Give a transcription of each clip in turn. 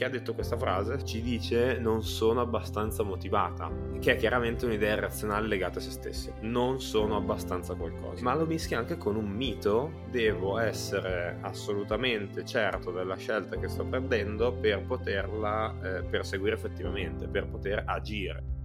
chi ha detto questa frase ci dice non sono abbastanza motivata, che è chiaramente un'idea irrazionale legata a se stessi. Non sono abbastanza qualcosa. Ma lo mischia anche con un mito, devo essere assolutamente certo della scelta che sto prendendo per poterla eh, perseguire effettivamente, per poter agire.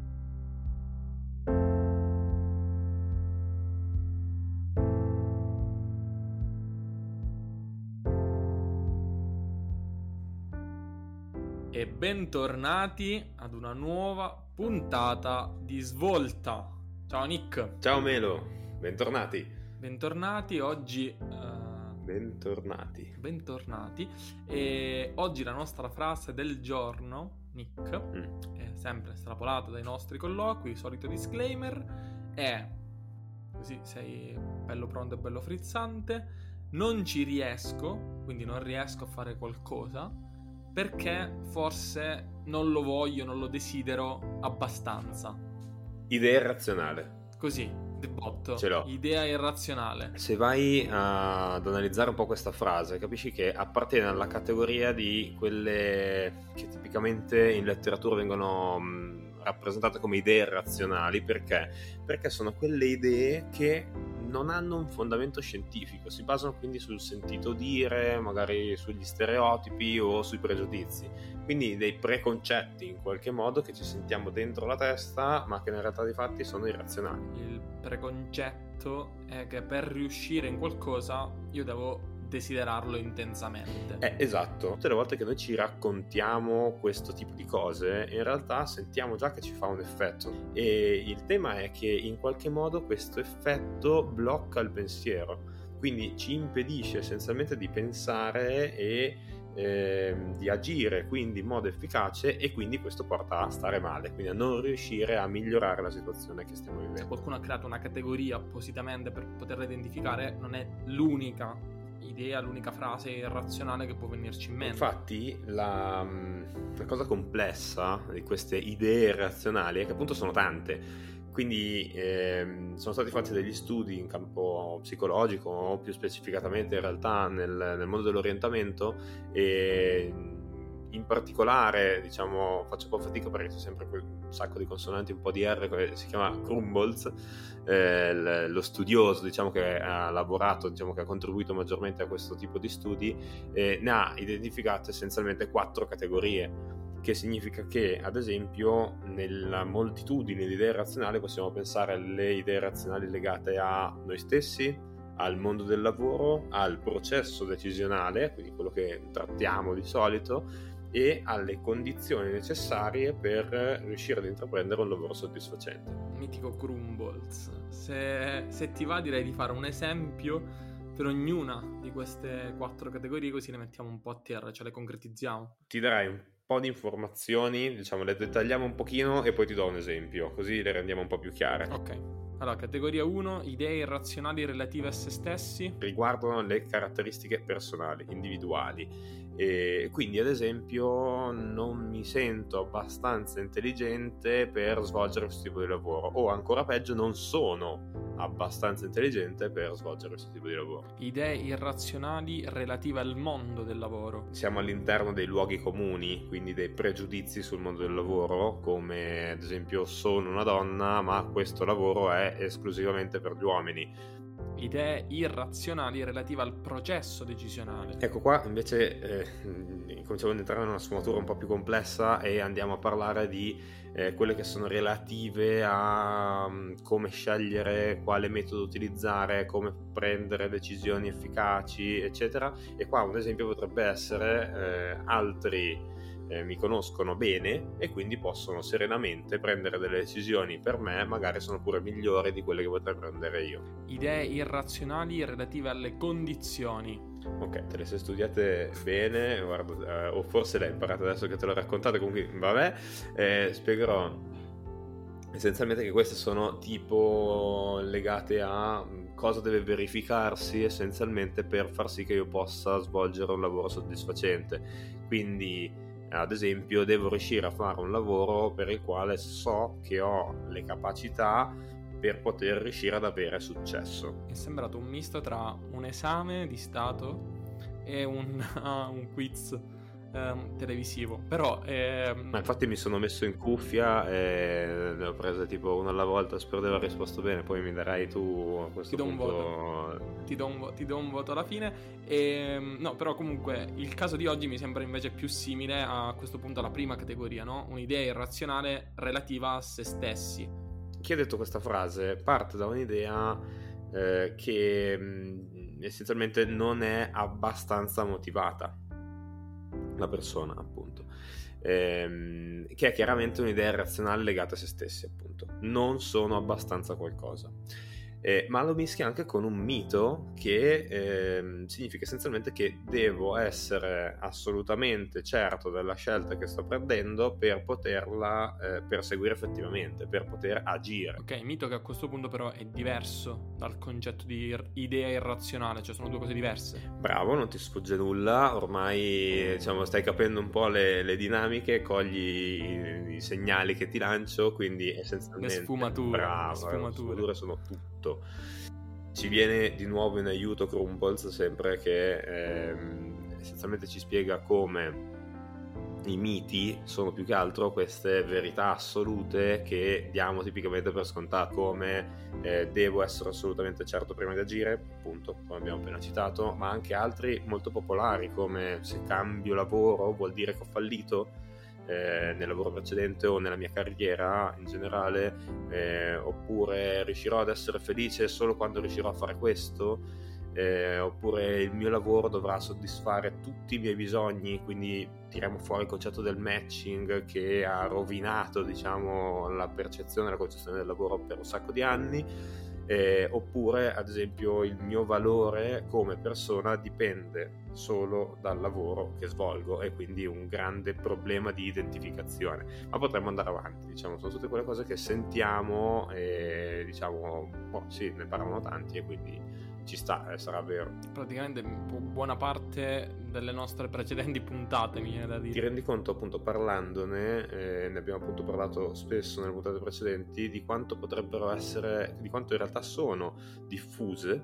Bentornati ad una nuova puntata di Svolta. Ciao Nick. Ciao Melo, bentornati. Bentornati, oggi... Uh... Bentornati. Bentornati. E oggi la nostra frase del giorno, Nick, mm. è sempre estrapolata dai nostri colloqui, solito disclaimer, è... Così sei bello pronto e bello frizzante. Non ci riesco, quindi non riesco a fare qualcosa perché forse non lo voglio, non lo desidero abbastanza. Idea irrazionale. Così, di botto. Ce l'ho. Idea irrazionale. Se vai ad analizzare un po' questa frase, capisci che appartiene alla categoria di quelle che tipicamente in letteratura vengono rappresentate come idee irrazionali perché? Perché sono quelle idee che non hanno un fondamento scientifico, si basano quindi sul sentito dire, magari sugli stereotipi o sui pregiudizi, quindi dei preconcetti in qualche modo che ci sentiamo dentro la testa ma che in realtà di fatti sono irrazionali. Il preconcetto è che per riuscire in qualcosa io devo desiderarlo intensamente. Eh, esatto. Tutte le volte che noi ci raccontiamo questo tipo di cose, in realtà sentiamo già che ci fa un effetto. E il tema è che in qualche modo questo effetto blocca il pensiero. Quindi ci impedisce essenzialmente di pensare e eh, di agire quindi in modo efficace e quindi questo porta a stare male, quindi a non riuscire a migliorare la situazione che stiamo vivendo. Se qualcuno ha creato una categoria appositamente per poterla identificare, non è l'unica idea, l'unica frase irrazionale che può venirci in mente. Infatti, la, mm, la cosa complessa di queste idee irrazionali è che appunto sono tante. Quindi ehm, sono stati fatti degli studi in campo psicologico, più specificatamente in realtà nel, nel mondo dell'orientamento, e in particolare, diciamo, faccio un po' fatica perché c'è sempre un sacco di consonanti, un po' di R, si chiama? Krumbolz, eh, lo studioso, diciamo, che ha lavorato, diciamo, che ha contribuito maggiormente a questo tipo di studi, eh, ne ha identificato essenzialmente quattro categorie che significa che, ad esempio, nella moltitudine di idee razionali possiamo pensare alle idee razionali legate a noi stessi, al mondo del lavoro, al processo decisionale, quindi quello che trattiamo di solito, e alle condizioni necessarie per riuscire ad intraprendere un lavoro soddisfacente. Mitico Crumbles, se, se ti va direi di fare un esempio per ognuna di queste quattro categorie così le mettiamo un po' a terra, ce le concretizziamo. Ti darai un po' di informazioni, diciamo le dettagliamo un pochino e poi ti do un esempio, così le rendiamo un po' più chiare. Ok. Allora, categoria 1, idee irrazionali relative a se stessi. Riguardano le caratteristiche personali, individuali e quindi, ad esempio, non mi sento abbastanza intelligente per svolgere questo tipo di lavoro, o ancora peggio, non sono abbastanza intelligente per svolgere questo tipo di lavoro. Idee irrazionali relative al mondo del lavoro. Siamo all'interno dei luoghi comuni, quindi dei pregiudizi sul mondo del lavoro, come ad esempio sono una donna, ma questo lavoro è esclusivamente per gli uomini idee irrazionali relative al processo decisionale. Ecco qua invece eh, cominciamo ad entrare in una sfumatura un po' più complessa e andiamo a parlare di eh, quelle che sono relative a um, come scegliere quale metodo utilizzare, come prendere decisioni efficaci, eccetera. E qua un esempio potrebbe essere eh, altri eh, mi conoscono bene e quindi possono serenamente prendere delle decisioni per me, magari sono pure migliori di quelle che potrei prendere io. Idee irrazionali relative alle condizioni. Ok, te le sei studiate bene, guarda, eh, o forse le hai imparate adesso che te l'ho raccontate, comunque vabbè, eh, spiegherò essenzialmente che queste sono tipo legate a cosa deve verificarsi essenzialmente per far sì che io possa svolgere un lavoro soddisfacente. Quindi ad esempio, devo riuscire a fare un lavoro per il quale so che ho le capacità per poter riuscire ad avere successo. È sembrato un misto tra un esame di Stato e un, uh, un quiz ehm, televisivo. Però... Ehm... Ma infatti mi sono messo in cuffia e ne ho prese tipo una alla volta, spero di aver risposto bene, poi mi darai tu a questo ti do punto... Un voto. Ti do un, vo- ti do un voto alla fine. E, ehm, no, però comunque il caso di oggi mi sembra invece più simile a questo punto alla prima categoria, no? Un'idea irrazionale relativa a se stessi. Chi ha detto questa frase parte da un'idea eh, che mh, essenzialmente non è abbastanza motivata la persona, appunto. Ehm, che è chiaramente un'idea razionale legata a se stessi, appunto. Non sono abbastanza qualcosa eh, ma lo mischia anche con un mito che eh, significa essenzialmente che devo essere assolutamente certo della scelta che sto prendendo per poterla eh, perseguire effettivamente, per poter agire. Ok, mito che a questo punto però è diverso dal concetto di idea irrazionale, cioè sono due cose diverse. Bravo, non ti sfugge nulla, ormai diciamo, stai capendo un po' le, le dinamiche, cogli i, i, segnali che ti lancio, quindi essenzialmente... Le sfumature. Bravo, le sfumature, le sfumature sono tutto ci viene di nuovo in aiuto Crumbles sempre che ehm, essenzialmente ci spiega come i miti sono più che altro queste verità assolute che diamo tipicamente per scontato come eh, devo essere assolutamente certo prima di agire appunto come abbiamo appena citato ma anche altri molto popolari come se cambio lavoro vuol dire che ho fallito eh, nel lavoro precedente o nella mia carriera in generale, eh, oppure riuscirò ad essere felice solo quando riuscirò a fare questo, eh, oppure il mio lavoro dovrà soddisfare tutti i miei bisogni, quindi tiriamo fuori il concetto del matching che ha rovinato diciamo, la percezione e la concezione del lavoro per un sacco di anni eh, oppure ad esempio il mio valore come persona dipende solo dal lavoro che svolgo e quindi un grande problema di identificazione. Ma potremmo andare avanti diciamo sono tutte quelle cose che sentiamo e diciamo boh, sì ne parlano tanti e quindi ci sta, eh, sarà vero. Praticamente buona parte delle nostre precedenti puntate, mi viene da dire. Ti rendi conto, appunto, parlandone, eh, ne abbiamo appunto parlato spesso nelle puntate precedenti, di quanto potrebbero essere, di quanto in realtà sono diffuse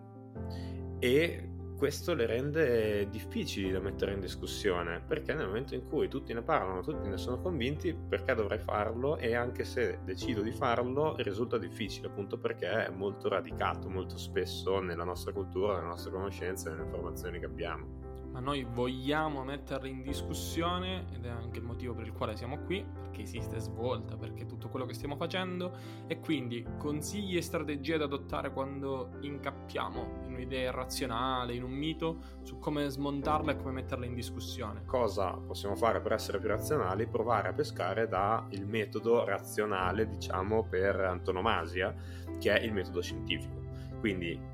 e questo le rende difficili da mettere in discussione perché nel momento in cui tutti ne parlano, tutti ne sono convinti, perché dovrei farlo? E anche se decido di farlo risulta difficile appunto perché è molto radicato molto spesso nella nostra cultura, nelle nostre conoscenze, nelle informazioni che abbiamo ma noi vogliamo metterle in discussione ed è anche il motivo per il quale siamo qui, perché esiste svolta, perché tutto quello che stiamo facendo e quindi consigli e strategie da adottare quando incappiamo in un'idea irrazionale, in un mito, su come smontarla e come metterla in discussione. Cosa possiamo fare per essere più razionali? Provare a pescare dal metodo razionale, diciamo, per antonomasia, che è il metodo scientifico. Quindi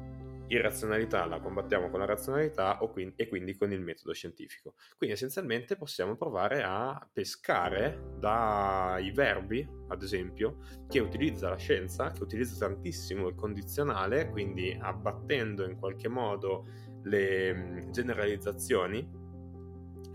irrazionalità la combattiamo con la razionalità quindi, e quindi con il metodo scientifico. Quindi essenzialmente possiamo provare a pescare dai verbi, ad esempio, che utilizza la scienza, che utilizza tantissimo il condizionale, quindi abbattendo in qualche modo le mm, generalizzazioni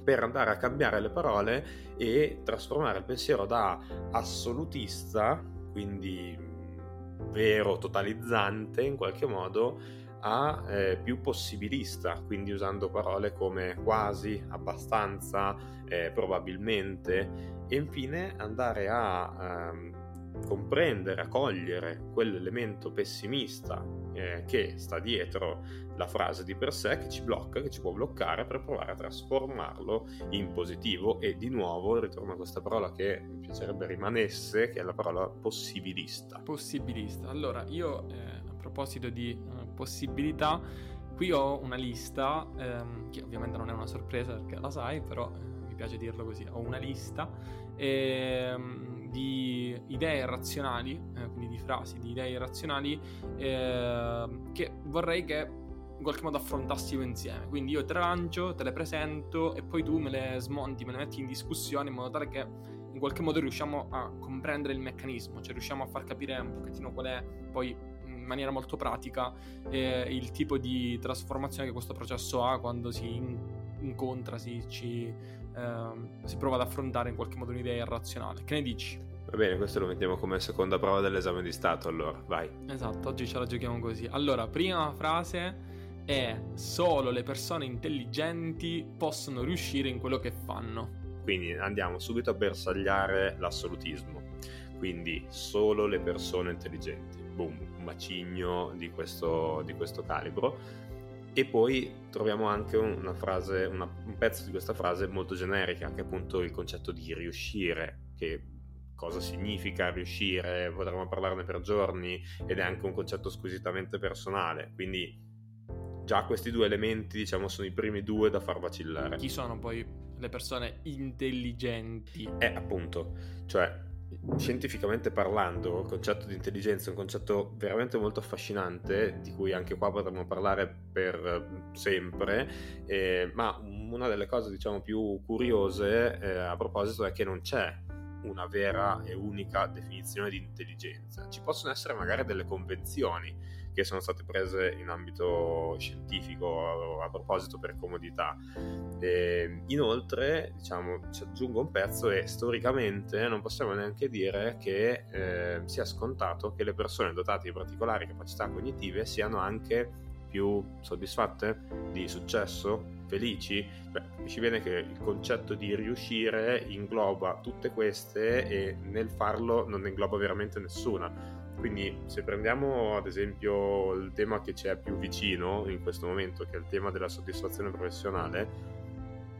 per andare a cambiare le parole e trasformare il pensiero da assolutista, quindi mm, vero, totalizzante in qualche modo, a eh, più possibilista, quindi usando parole come quasi, abbastanza, eh, probabilmente e infine andare a ehm, comprendere, a cogliere quell'elemento pessimista eh, che sta dietro la frase di per sé che ci blocca, che ci può bloccare per provare a trasformarlo in positivo e di nuovo ritorno a questa parola che mi piacerebbe rimanesse, che è la parola possibilista. Possibilista. Allora, io eh, a proposito di possibilità. Qui ho una lista, ehm, che ovviamente non è una sorpresa perché la sai, però eh, mi piace dirlo così. Ho una lista ehm, di idee razionali, eh, quindi di frasi, di idee razionali, eh, che vorrei che in qualche modo affrontassimo insieme. Quindi io te le lancio, te le presento e poi tu me le smonti, me le metti in discussione in modo tale che in qualche modo riusciamo a comprendere il meccanismo, cioè riusciamo a far capire un pochettino qual è poi maniera molto pratica eh, il tipo di trasformazione che questo processo ha quando si in- incontra, si, ci, eh, si prova ad affrontare in qualche modo un'idea irrazionale. Che ne dici? Va bene, questo lo mettiamo come seconda prova dell'esame di Stato, allora, vai. Esatto, oggi ce la giochiamo così. Allora, prima frase è solo le persone intelligenti possono riuscire in quello che fanno. Quindi andiamo subito a bersagliare l'assolutismo. Quindi solo le persone intelligenti. Boom, un macigno di questo, di questo calibro. E poi troviamo anche una frase, una, un pezzo di questa frase molto generica, che è appunto il concetto di riuscire, che cosa significa riuscire, potremmo parlarne per giorni ed è anche un concetto squisitamente personale, quindi già questi due elementi diciamo sono i primi due da far vacillare. Chi sono poi le persone intelligenti? Eh appunto, cioè scientificamente parlando, il concetto di intelligenza è un concetto veramente molto affascinante, di cui anche qua potremmo parlare per sempre, eh, ma una delle cose diciamo più curiose eh, a proposito è che non c'è una vera e unica definizione di intelligenza. Ci possono essere magari delle convenzioni che sono state prese in ambito scientifico a, proposito per comodità. E inoltre, diciamo, ci aggiungo un pezzo e storicamente non possiamo neanche dire che eh, sia scontato che le persone dotate di particolari capacità cognitive siano anche più soddisfatte di successo, felici, beh, capisci bene che il concetto di riuscire ingloba tutte queste e nel farlo non ne ingloba veramente nessuna. Quindi se prendiamo ad esempio il tema che ci è più vicino in questo momento, che è il tema della soddisfazione professionale,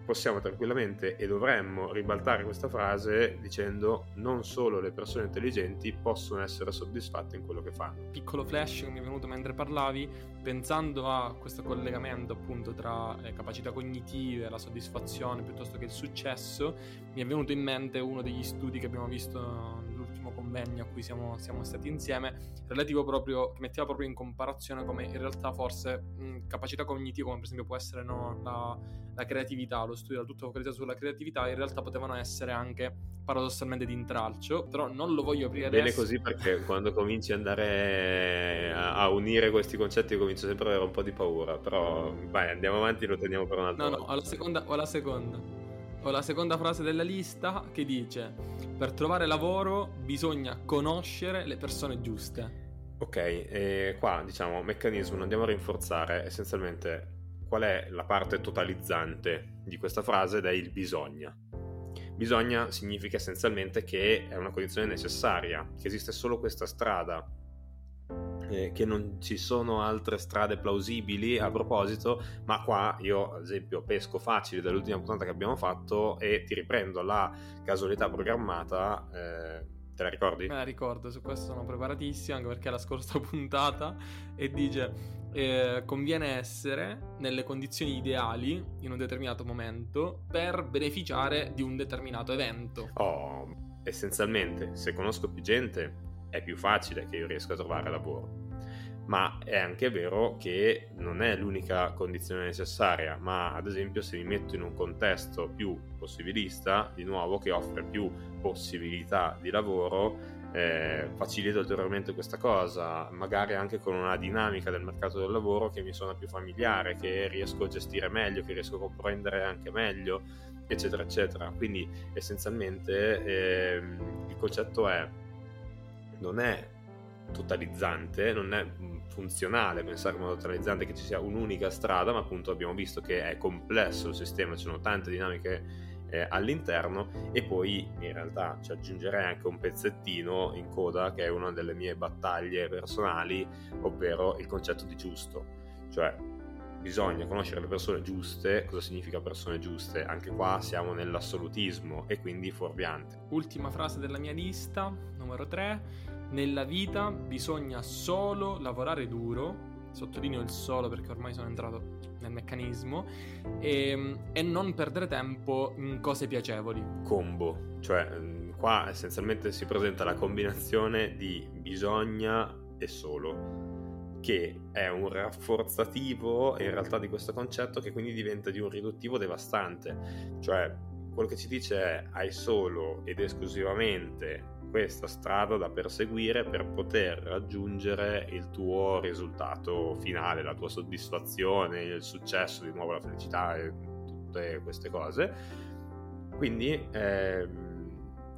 possiamo tranquillamente e dovremmo ribaltare questa frase dicendo non solo le persone intelligenti possono essere soddisfatte in quello che fanno. Piccolo flash che mi è venuto mentre parlavi, pensando a questo collegamento appunto tra le capacità cognitive, la soddisfazione piuttosto che il successo, mi è venuto in mente uno degli studi che abbiamo visto nell'ultimo convegno a cui siamo, siamo stati insieme, relativo proprio, che metteva proprio in comparazione come in realtà forse mh, capacità cognitive, come per esempio può essere no, la, la creatività, lo studio era tutto focalizzato sulla creatività, in realtà potevano essere anche paradossalmente di intralcio, però non lo voglio aprire Bene adesso. così perché quando cominci ad andare a, a, unire questi concetti comincio sempre ad avere un po' di paura, però vai andiamo avanti lo teniamo per un altro. No, volta. no, ho la seconda, ho la seconda. Ho la seconda frase della lista che dice: Per trovare lavoro bisogna conoscere le persone giuste. Ok, e qua diciamo meccanismo, andiamo a rinforzare essenzialmente qual è la parte totalizzante di questa frase ed è il bisogna. Bisogna significa essenzialmente che è una condizione necessaria, che esiste solo questa strada, eh, che non ci sono altre strade plausibili a proposito, ma qua io ad esempio pesco facile dall'ultima puntata che abbiamo fatto e ti riprendo la casualità programmata. Eh, te la ricordi? Me la ricordo, su questo sono preparatissimo anche perché è la scorsa puntata e dice eh, conviene essere nelle condizioni ideali in un determinato momento per beneficiare di un determinato evento. Oh, essenzialmente, se conosco più gente è più facile che io riesca a trovare lavoro. Ma è anche vero che non è l'unica condizione necessaria, ma ad esempio se mi metto in un contesto più possibilista, di nuovo che offre più possibilità di lavoro, eh, facilita ulteriormente questa cosa, magari anche con una dinamica del mercato del lavoro che mi suona più familiare, che riesco a gestire meglio, che riesco a comprendere anche meglio, eccetera, eccetera. Quindi essenzialmente eh, il concetto è, non è totalizzante, non è funzionale pensare modo totalizzante che ci sia un'unica strada, ma appunto abbiamo visto che è complesso il sistema, ci sono tante dinamiche eh, all'interno e poi in realtà ci aggiungerei anche un pezzettino in coda che è una delle mie battaglie personali, ovvero il concetto di giusto, cioè bisogna conoscere le persone giuste, cosa significa persone giuste? Anche qua siamo nell'assolutismo e quindi fuorviante. Ultima frase della mia lista, numero 3. Nella vita bisogna solo lavorare duro sottolineo il solo perché ormai sono entrato nel meccanismo, e, ehm, e non perdere tempo in cose piacevoli. Combo, cioè mm, qua essenzialmente si presenta la combinazione di bisogna e solo che è un rafforzativo in realtà di questo concetto che quindi diventa di un riduttivo devastante. Cioè, quello che ci dice è hai solo ed esclusivamente questa strada da perseguire per poter raggiungere il tuo risultato finale, la tua soddisfazione, il successo, di nuovo la felicità e tutte queste cose. Quindi, eh,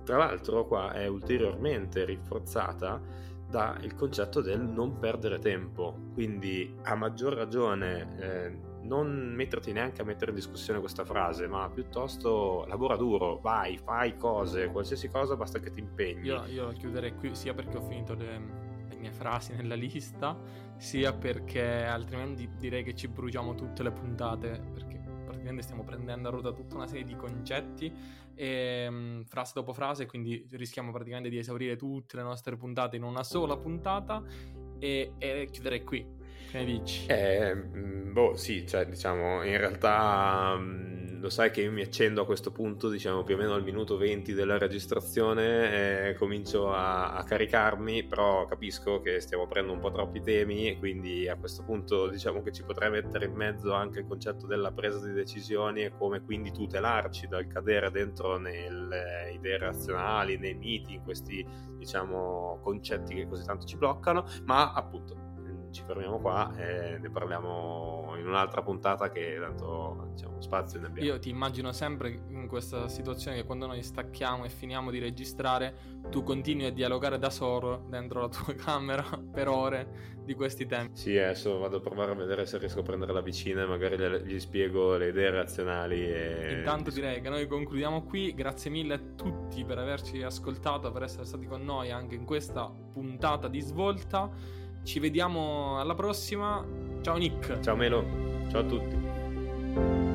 tra l'altro, qua è ulteriormente rinforzata dal concetto del non perdere tempo. Quindi a maggior ragione eh, non metterti neanche a mettere in discussione questa frase, ma piuttosto lavora duro, vai, fai cose, qualsiasi cosa basta che ti impegni. Io, io chiuderei qui sia perché ho finito le, le mie frasi nella lista, sia perché altrimenti direi che ci bruciamo tutte le puntate, perché praticamente stiamo prendendo a ruota tutta una serie di concetti e, um, frase dopo frase, quindi rischiamo praticamente di esaurire tutte le nostre puntate in una sola puntata e, e chiuderei qui. Che dici? Eh, boh, sì, cioè, diciamo, in realtà mm, lo sai che io mi accendo a questo punto, diciamo, più o meno al minuto 20 della registrazione, eh, comincio a, a, caricarmi, però capisco che stiamo prendendo un po' troppi temi e quindi a questo punto diciamo che ci potrei mettere in mezzo anche il concetto della presa di decisioni e come quindi tutelarci dal cadere dentro nelle idee razionali, nei miti, in questi, diciamo, concetti che così tanto ci bloccano, ma appunto ci fermiamo qua e ne parliamo in un'altra puntata che tanto diciamo, spazio ne abbiamo. Io ti immagino sempre in questa situazione che quando noi stacchiamo e finiamo di registrare, tu continui a dialogare da solo dentro la tua camera per ore di questi temi. Sì, adesso vado a provare a vedere se riesco a prendere la vicina e magari gli spiego le idee razionali. E... Intanto direi che noi concludiamo qui, grazie mille a tutti per averci ascoltato, per essere stati con noi anche in questa puntata di svolta. Ci vediamo alla prossima. Ciao Nick. Ciao Melo. Ciao a tutti.